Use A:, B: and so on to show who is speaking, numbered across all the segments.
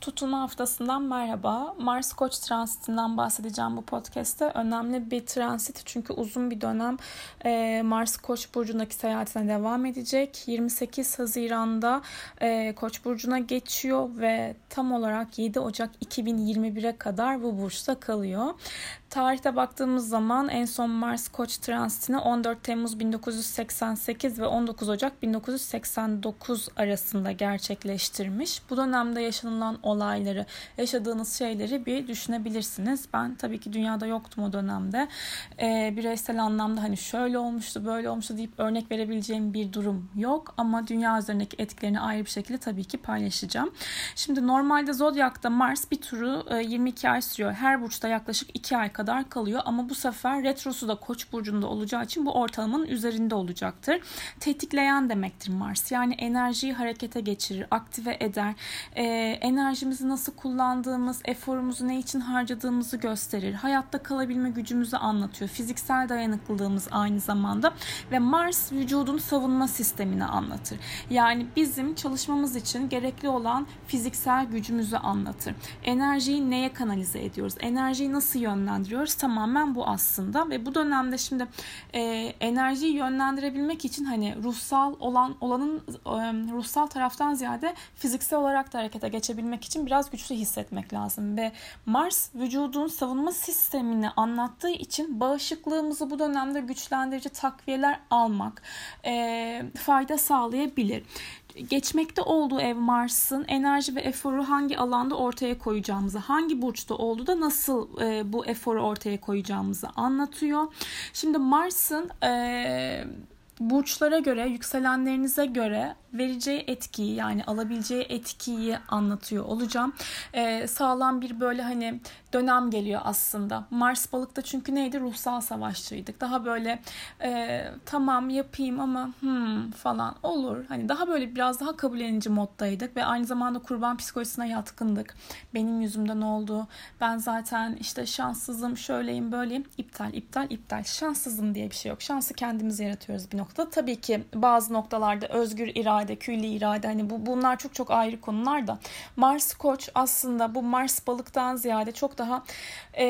A: Tutulma haftasından merhaba. Mars Koç transitinden bahsedeceğim bu podcast'te. Önemli bir transit çünkü uzun bir dönem e, Mars Koç burcundaki seyahatine devam edecek. 28 Haziran'da e, Koç burcuna geçiyor ve tam olarak 7 Ocak 2021'e kadar bu burçta kalıyor. Tarihte baktığımız zaman en son Mars Koç transitini 14 Temmuz 1988 ve 19 Ocak 1989 arasında gerçekleştirmiş. Bu dönemde yaşanılan olayları, yaşadığınız şeyleri bir düşünebilirsiniz. Ben tabii ki dünyada yoktum o dönemde. E, bireysel anlamda hani şöyle olmuştu, böyle olmuştu deyip örnek verebileceğim bir durum yok. Ama dünya üzerindeki etkilerini ayrı bir şekilde tabii ki paylaşacağım. Şimdi normalde Zodyak'ta Mars bir turu e, 22 ay sürüyor. Her burçta yaklaşık 2 ay kadar kalıyor. Ama bu sefer retrosu da Koç burcunda olacağı için bu ortalamanın üzerinde olacaktır. Tetikleyen demektir Mars. Yani enerjiyi harekete geçirir, aktive eder. E, enerjimizi nasıl kullandığımız, eforumuzu ne için harcadığımızı gösterir. Hayatta kalabilme gücümüzü anlatıyor. Fiziksel dayanıklılığımız aynı zamanda ve Mars vücudun savunma sistemini anlatır. Yani bizim çalışmamız için gerekli olan fiziksel gücümüzü anlatır. Enerjiyi neye kanalize ediyoruz? Enerjiyi nasıl yönlendiriyoruz? Tamamen bu aslında. Ve bu dönemde şimdi e, enerjiyi yönlendirebilmek için hani ruhsal olan olanın e, ruhsal taraftan ziyade fiziksel olarak da harekete geçebilmek için biraz güçlü hissetmek lazım. Ve Mars vücudun savunma sistemini anlattığı için bağışıklığımızı bu dönemde güçlendirici takviyeler almak e, fayda sağlayabilir geçmekte olduğu ev Mars'ın enerji ve eforu hangi alanda ortaya koyacağımızı, hangi burçta olduğu da nasıl e, bu eforu ortaya koyacağımızı anlatıyor. Şimdi Mars'ın e, burçlara göre, yükselenlerinize göre vereceği etkiyi yani alabileceği etkiyi anlatıyor olacağım. Ee, sağlam bir böyle hani dönem geliyor aslında. Mars balıkta çünkü neydi? Ruhsal savaşçıydık. Daha böyle e, tamam yapayım ama hmm falan olur. Hani daha böyle biraz daha kabullenici moddaydık ve aynı zamanda kurban psikolojisine yatkındık. Benim yüzümden oldu. Ben zaten işte şanssızım, şöyleyim, böyleyim. İptal, iptal, iptal. Şanssızım diye bir şey yok. Şansı kendimiz yaratıyoruz bir noktada. Tabii ki bazı noktalarda özgür irade, külli irade hani bu bunlar çok çok ayrı konular da. Mars Koç aslında bu Mars balıktan ziyade çok daha e,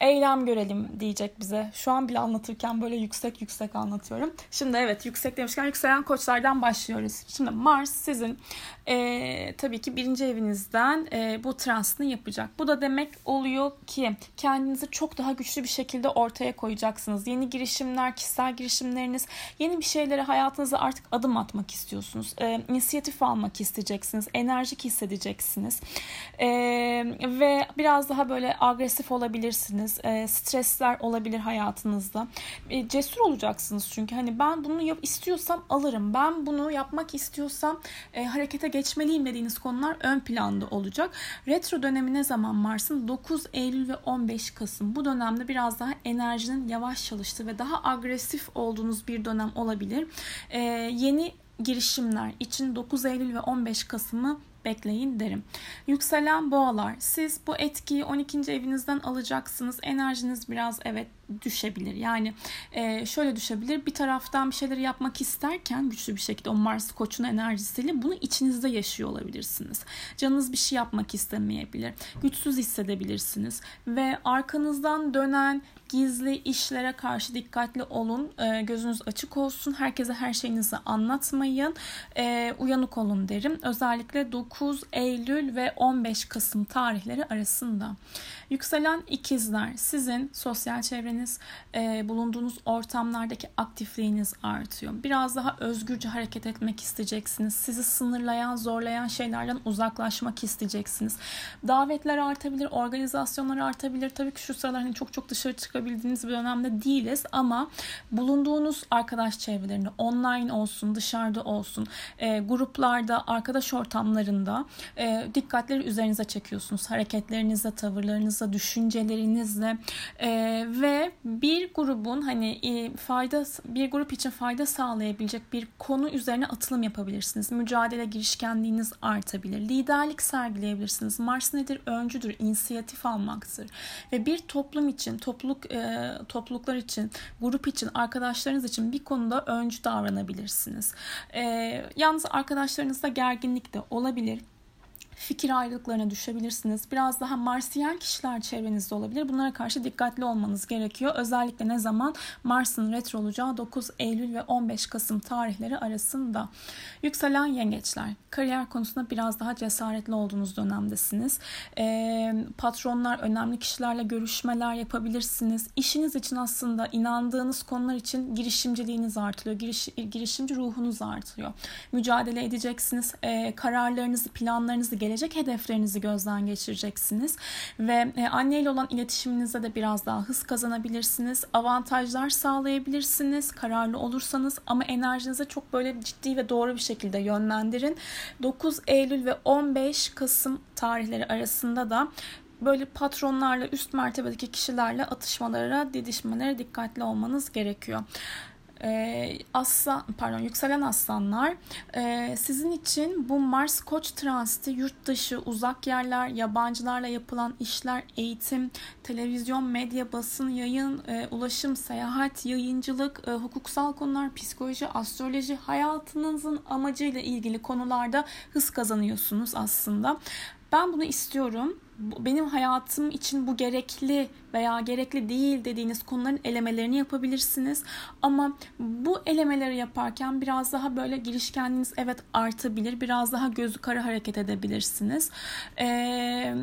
A: eylem görelim diyecek bize. Şu an bile anlatırken böyle yüksek yüksek anlatıyorum. Şimdi evet yüksek demişken yükselen koçlardan başlıyoruz. Şimdi Mars sizin e, tabii ki birinci evinizden e, bu transını yapacak. Bu da demek oluyor ki kendinizi çok daha güçlü bir şekilde ortaya koyacaksınız. Yeni girişimler, kişisel girişimleriniz, yeni bir şeylere hayatınıza artık adım atmak istiyorsunuz. E, inisiyatif almak isteyeceksiniz. Enerjik hissedeceksiniz. E, ve biraz daha böyle agresif olabilirsiniz. E, stresler olabilir hayatınızda. E, cesur olacaksınız çünkü hani ben bunu yap istiyorsam alırım. Ben bunu yapmak istiyorsam e, harekete geçmeliyim dediğiniz konular ön planda olacak. Retro dönemi ne zaman Mars'ın? 9 Eylül ve 15 Kasım. Bu dönemde biraz daha enerjinin yavaş çalıştığı ve daha agresif olduğunuz bir dönem olabilir. Ee, yeni girişimler için 9 Eylül ve 15 Kasım'ı bekleyin derim. Yükselen boğalar siz bu etkiyi 12. evinizden alacaksınız. Enerjiniz biraz evet düşebilir. Yani e, şöyle düşebilir. Bir taraftan bir şeyleri yapmak isterken güçlü bir şekilde o Mars koçun enerjisiyle bunu içinizde yaşıyor olabilirsiniz. Canınız bir şey yapmak istemeyebilir. Güçsüz hissedebilirsiniz ve arkanızdan dönen gizli işlere karşı dikkatli olun. E, gözünüz açık olsun. Herkese her şeyinizi anlatmayın. E, uyanık olun derim. Özellikle 9 Eylül ve 15 Kasım tarihleri arasında. Yükselen ikizler sizin sosyal çevreniz, e, bulunduğunuz ortamlardaki aktifliğiniz artıyor. Biraz daha özgürce hareket etmek isteyeceksiniz. Sizi sınırlayan, zorlayan şeylerden uzaklaşmak isteyeceksiniz. Davetler artabilir, organizasyonlar artabilir. Tabii ki şu sıralar hani çok çok dışarı çıkabildiğiniz bir dönemde değiliz ama bulunduğunuz arkadaş çevrelerinde online olsun, dışarıda olsun, e, gruplarda, arkadaş ortamlarında e, dikkatleri üzerinize çekiyorsunuz. Hareketlerinizle, tavırlarınızla, düşüncelerinizle e, ve bir grubun hani e, fayda bir grup için fayda sağlayabilecek bir konu üzerine atılım yapabilirsiniz. Mücadele girişkenliğiniz artabilir. Liderlik sergileyebilirsiniz. Mars nedir? Öncüdür, inisiyatif almaktır. Ve bir toplum için, topluluk e, topluluklar için, grup için, arkadaşlarınız için bir konuda öncü davranabilirsiniz. E, yalnız arkadaşlarınızda gerginlik de olabilir fikir ayrılıklarına düşebilirsiniz. Biraz daha Marsiyen kişiler çevrenizde olabilir. Bunlara karşı dikkatli olmanız gerekiyor. Özellikle ne zaman Mars'ın retro olacağı 9 Eylül ve 15 Kasım tarihleri arasında. Yükselen yengeçler. Kariyer konusunda biraz daha cesaretli olduğunuz dönemdesiniz. E, patronlar, önemli kişilerle görüşmeler yapabilirsiniz. İşiniz için aslında inandığınız konular için girişimciliğiniz artıyor. Giriş, girişimci ruhunuz artıyor. Mücadele edeceksiniz. E, kararlarınızı, planlarınızı, gelecek hedeflerinizi gözden geçireceksiniz. Ve e, anneyle olan iletişiminizde de biraz daha hız kazanabilirsiniz. Avantajlar sağlayabilirsiniz. Kararlı olursanız ama enerjinizi çok böyle ciddi ve doğru bir şekilde yönlendirin. 9 Eylül ve 15 Kasım tarihleri arasında da böyle patronlarla üst mertebedeki kişilerle atışmalara, didişmelere dikkatli olmanız gerekiyor e, aslan pardon yükselen aslanlar e, sizin için bu Mars Koç transiti yurt dışı uzak yerler yabancılarla yapılan işler eğitim televizyon medya basın yayın e, ulaşım seyahat yayıncılık e, hukuksal konular psikoloji astroloji hayatınızın amacıyla ilgili konularda hız kazanıyorsunuz aslında ben bunu istiyorum benim hayatım için bu gerekli veya gerekli değil dediğiniz konuların elemelerini yapabilirsiniz. Ama bu elemeleri yaparken biraz daha böyle girişkenliğiniz evet artabilir. Biraz daha gözü kara hareket edebilirsiniz. Ee,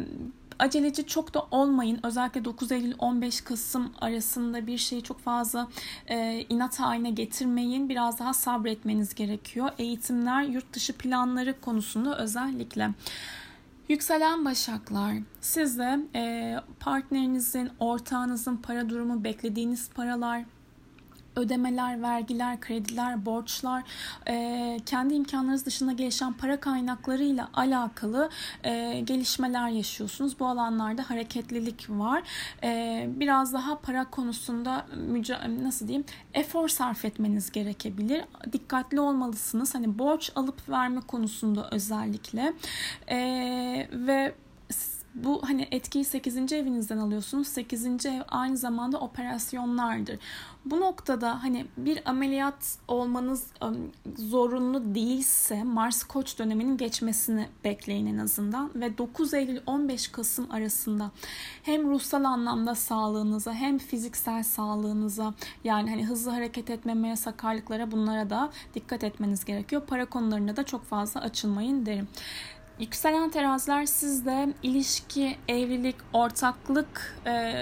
A: aceleci çok da olmayın. Özellikle 9 Eylül 15 Kasım arasında bir şeyi çok fazla e, inat haline getirmeyin. Biraz daha sabretmeniz gerekiyor. Eğitimler, yurt dışı planları konusunda özellikle. Yükselen Başaklar, siz de e, partnerinizin, ortağınızın para durumu, beklediğiniz paralar, ödemeler, vergiler, krediler, borçlar, e, kendi imkanlarınız dışında gelişen para kaynaklarıyla alakalı e, gelişmeler yaşıyorsunuz. Bu alanlarda hareketlilik var. E, biraz daha para konusunda nasıl diyeyim efor sarf etmeniz gerekebilir. Dikkatli olmalısınız. Hani borç alıp verme konusunda özellikle e, ve bu hani etkiyi 8. evinizden alıyorsunuz. 8. ev aynı zamanda operasyonlardır. Bu noktada hani bir ameliyat olmanız zorunlu değilse Mars Koç döneminin geçmesini bekleyin en azından ve 9 Eylül 15 Kasım arasında hem ruhsal anlamda sağlığınıza hem fiziksel sağlığınıza yani hani hızlı hareket etmemeye, sakarlıklara bunlara da dikkat etmeniz gerekiyor. Para konularında da çok fazla açılmayın derim. Yükselen teraziler sizde ilişki, evlilik, ortaklık e,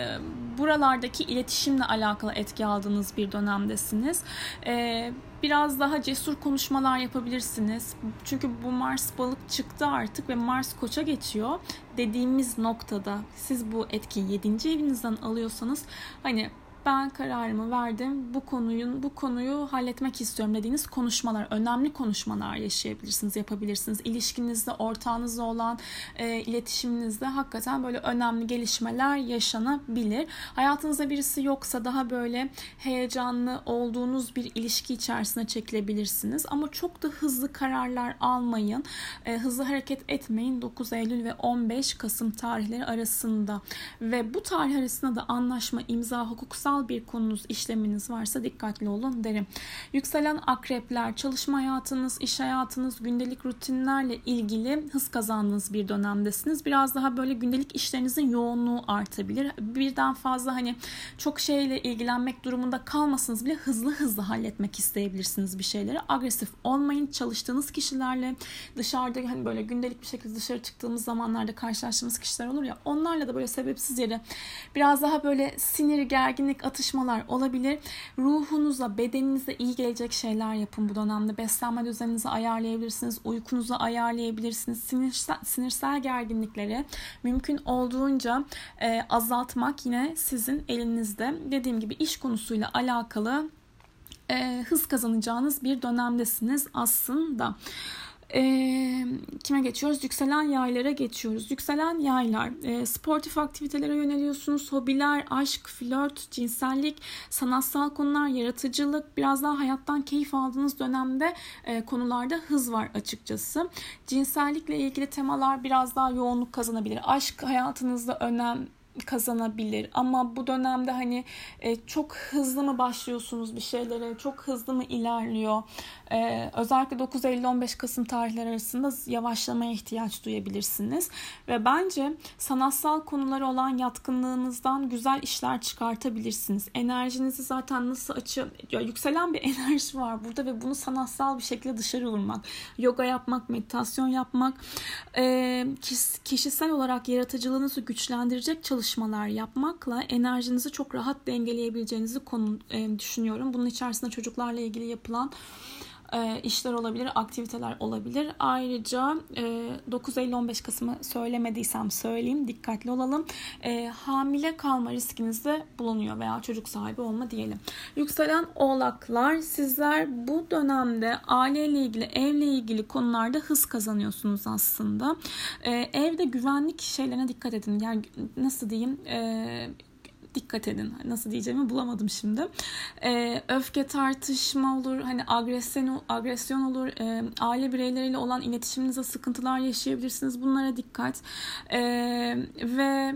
A: buralardaki iletişimle alakalı etki aldığınız bir dönemdesiniz. E, biraz daha cesur konuşmalar yapabilirsiniz. Çünkü bu Mars balık çıktı artık ve Mars koça geçiyor. Dediğimiz noktada siz bu etkiyi 7. evinizden alıyorsanız hani ben kararımı verdim. Bu konuyun bu konuyu halletmek istiyorum dediğiniz konuşmalar, önemli konuşmalar yaşayabilirsiniz, yapabilirsiniz. İlişkinizde, ortağınızla olan e, iletişiminizde hakikaten böyle önemli gelişmeler yaşanabilir. Hayatınızda birisi yoksa daha böyle heyecanlı olduğunuz bir ilişki içerisine çekilebilirsiniz. Ama çok da hızlı kararlar almayın. E, hızlı hareket etmeyin 9 Eylül ve 15 Kasım tarihleri arasında. Ve bu tarih arasında da anlaşma, imza, hukuksal hukuksal bir konunuz, işleminiz varsa dikkatli olun derim. Yükselen akrepler, çalışma hayatınız, iş hayatınız, gündelik rutinlerle ilgili hız kazandığınız bir dönemdesiniz. Biraz daha böyle gündelik işlerinizin yoğunluğu artabilir. Birden fazla hani çok şeyle ilgilenmek durumunda kalmasınız bile hızlı hızlı halletmek isteyebilirsiniz bir şeyleri. Agresif olmayın. Çalıştığınız kişilerle dışarıda hani böyle gündelik bir şekilde dışarı çıktığımız zamanlarda karşılaştığımız kişiler olur ya onlarla da böyle sebepsiz yere biraz daha böyle sinir, gerginlik, atışmalar olabilir. Ruhunuza, bedeninize iyi gelecek şeyler yapın bu dönemde. Beslenme düzeninizi ayarlayabilirsiniz, uykunuzu ayarlayabilirsiniz. Sinirsel, sinirsel gerginlikleri mümkün olduğunca e, azaltmak yine sizin elinizde. Dediğim gibi iş konusuyla alakalı e, hız kazanacağınız bir dönemdesiniz aslında. E, kime geçiyoruz? Yükselen yaylara geçiyoruz. Yükselen yaylar. E, sportif aktivitelere yöneliyorsunuz. Hobiler, aşk, flört, cinsellik, sanatsal konular, yaratıcılık. Biraz daha hayattan keyif aldığınız dönemde e, konularda hız var açıkçası. Cinsellikle ilgili temalar biraz daha yoğunluk kazanabilir. Aşk hayatınızda önem kazanabilir ama bu dönemde hani e, çok hızlı mı başlıyorsunuz bir şeylere çok hızlı mı ilerliyor e, özellikle 9 Eylül 15 Kasım tarihleri arasında yavaşlamaya ihtiyaç duyabilirsiniz ve bence sanatsal konuları olan yatkınlığınızdan güzel işler çıkartabilirsiniz enerjinizi zaten nasıl açı ya yükselen bir enerji var burada ve bunu sanatsal bir şekilde dışarı vurmak yoga yapmak meditasyon yapmak e, kişisel olarak yaratıcılığınızı güçlendirecek çalışmalar yapmakla enerjinizi çok rahat dengeleyebileceğinizi konu, e, düşünüyorum. Bunun içerisinde çocuklarla ilgili yapılan e, işler olabilir, aktiviteler olabilir. Ayrıca e, 9 Eylül 15 Kasım'ı söylemediysem söyleyeyim. Dikkatli olalım. E, hamile kalma riskiniz de bulunuyor veya çocuk sahibi olma diyelim. Yükselen oğlaklar sizler bu dönemde aileyle ilgili, evle ilgili konularda hız kazanıyorsunuz aslında. E, evde güvenlik şeylerine dikkat edin. Yani nasıl diyeyim? E, dikkat edin. Nasıl diyeceğimi bulamadım şimdi. E, öfke tartışma olur, hani agresyon agresyon olur, e, aile bireyleriyle olan iletişiminizde sıkıntılar yaşayabilirsiniz. Bunlara dikkat. E, ve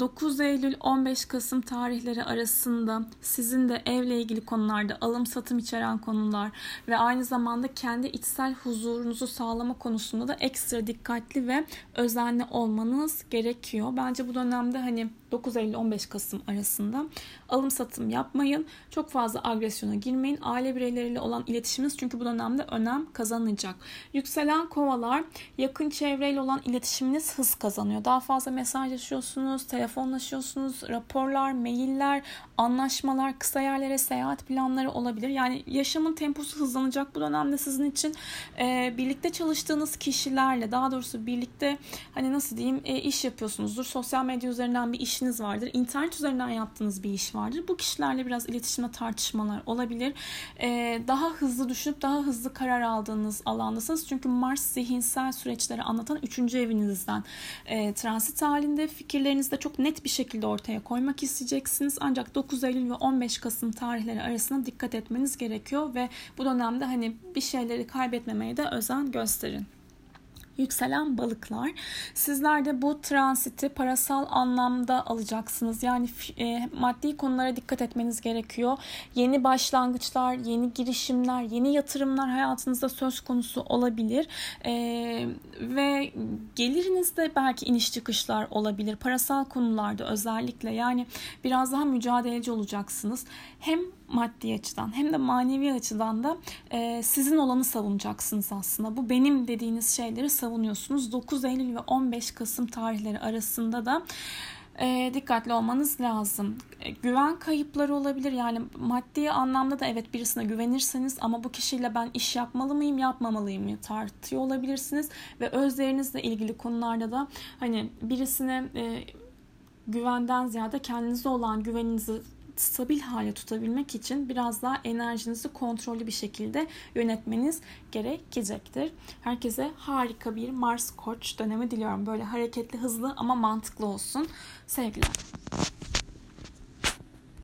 A: 9 Eylül 15 Kasım tarihleri arasında sizin de evle ilgili konularda alım satım içeren konular ve aynı zamanda kendi içsel huzurunuzu sağlama konusunda da ekstra dikkatli ve özenli olmanız gerekiyor. Bence bu dönemde hani 9 Eylül 15 Kasım arasında alım satım yapmayın. Çok fazla agresyona girmeyin. Aile bireyleriyle olan iletişiminiz çünkü bu dönemde önem kazanacak. Yükselen kovalar yakın çevreyle olan iletişiminiz hız kazanıyor. Daha fazla mesajlaşıyorsunuz, telefonlaşıyorsunuz, raporlar, mailler, anlaşmalar, kısa yerlere seyahat planları olabilir. Yani yaşamın temposu hızlanacak bu dönemde sizin için. Ee, birlikte çalıştığınız kişilerle daha doğrusu birlikte hani nasıl diyeyim e, iş yapıyorsunuzdur. Sosyal medya üzerinden bir işiniz vardır. İnternet üzerinden yaptığınız bir iş vardır. Bu kişilerle biraz iletişimde tartışmalar olabilir. Ee, daha hızlı düşünüp daha hızlı karar aldığınız alandasınız. Çünkü Mars zihinsel süreçleri anlatan 3. evinizden e, transit halinde fikirlerinizi de net bir şekilde ortaya koymak isteyeceksiniz. Ancak 9 Eylül ve 15 Kasım tarihleri arasında dikkat etmeniz gerekiyor ve bu dönemde hani bir şeyleri kaybetmemeye de özen gösterin yükselen balıklar. Sizler de bu transiti parasal anlamda alacaksınız. Yani e, maddi konulara dikkat etmeniz gerekiyor. Yeni başlangıçlar, yeni girişimler, yeni yatırımlar hayatınızda söz konusu olabilir. E, ve gelirinizde belki iniş çıkışlar olabilir. Parasal konularda özellikle yani biraz daha mücadeleci olacaksınız. Hem maddi açıdan hem de manevi açıdan da e, sizin olanı savunacaksınız aslında. Bu benim dediğiniz şeyleri savunuyorsunuz. 9 Eylül ve 15 Kasım tarihleri arasında da e, dikkatli olmanız lazım. E, güven kayıpları olabilir. Yani maddi anlamda da evet birisine güvenirseniz ama bu kişiyle ben iş yapmalı mıyım, yapmamalıyım mı tartıyor olabilirsiniz ve özlerinizle ilgili konularda da hani birisine e, güvenden ziyade kendinize olan güveninizi stabil hale tutabilmek için biraz daha enerjinizi kontrollü bir şekilde yönetmeniz gerekecektir. Herkese harika bir Mars Koç dönemi diliyorum. Böyle hareketli, hızlı ama mantıklı olsun. Sevgiler.